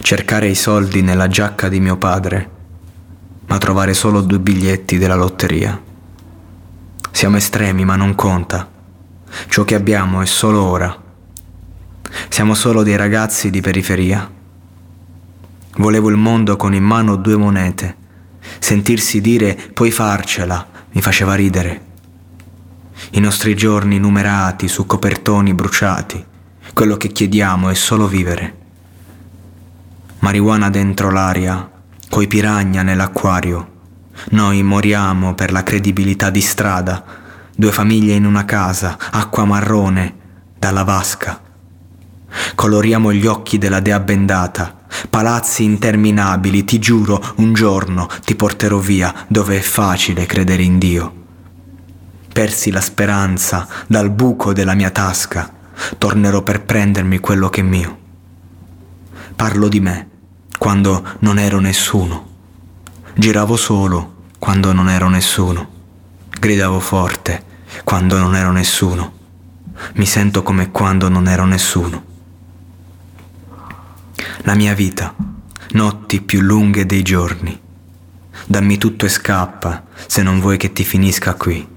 Cercare i soldi nella giacca di mio padre, ma trovare solo due biglietti della lotteria. Siamo estremi, ma non conta. Ciò che abbiamo è solo ora. Siamo solo dei ragazzi di periferia. Volevo il mondo con in mano due monete. Sentirsi dire puoi farcela mi faceva ridere. I nostri giorni numerati su copertoni bruciati. Quello che chiediamo è solo vivere marijuana dentro l'aria, coi piragna nell'acquario. Noi moriamo per la credibilità di strada, due famiglie in una casa, acqua marrone dalla vasca. Coloriamo gli occhi della dea bendata, palazzi interminabili, ti giuro, un giorno ti porterò via dove è facile credere in Dio. Persi la speranza dal buco della mia tasca, tornerò per prendermi quello che è mio. Parlo di me, quando non ero nessuno. Giravo solo quando non ero nessuno. Gridavo forte quando non ero nessuno. Mi sento come quando non ero nessuno. La mia vita, notti più lunghe dei giorni. Dammi tutto e scappa se non vuoi che ti finisca qui.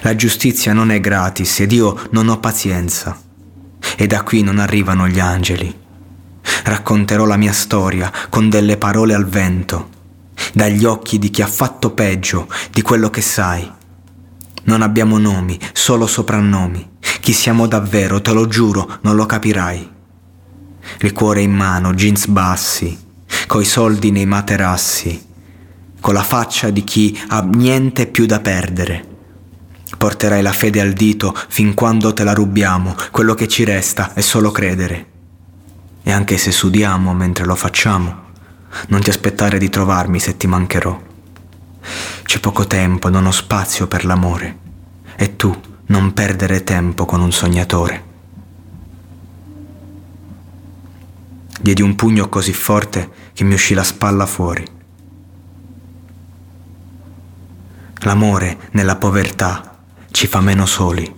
La giustizia non è gratis ed io non ho pazienza. E da qui non arrivano gli angeli Racconterò la mia storia con delle parole al vento, dagli occhi di chi ha fatto peggio di quello che sai. Non abbiamo nomi, solo soprannomi. Chi siamo davvero, te lo giuro, non lo capirai. Il cuore in mano, jeans bassi, coi soldi nei materassi, con la faccia di chi ha niente più da perdere. Porterai la fede al dito fin quando te la rubiamo, quello che ci resta è solo credere. E anche se sudiamo mentre lo facciamo, non ti aspettare di trovarmi se ti mancherò. C'è poco tempo, non ho spazio per l'amore. E tu non perdere tempo con un sognatore. Diedi un pugno così forte che mi uscì la spalla fuori. L'amore nella povertà ci fa meno soli.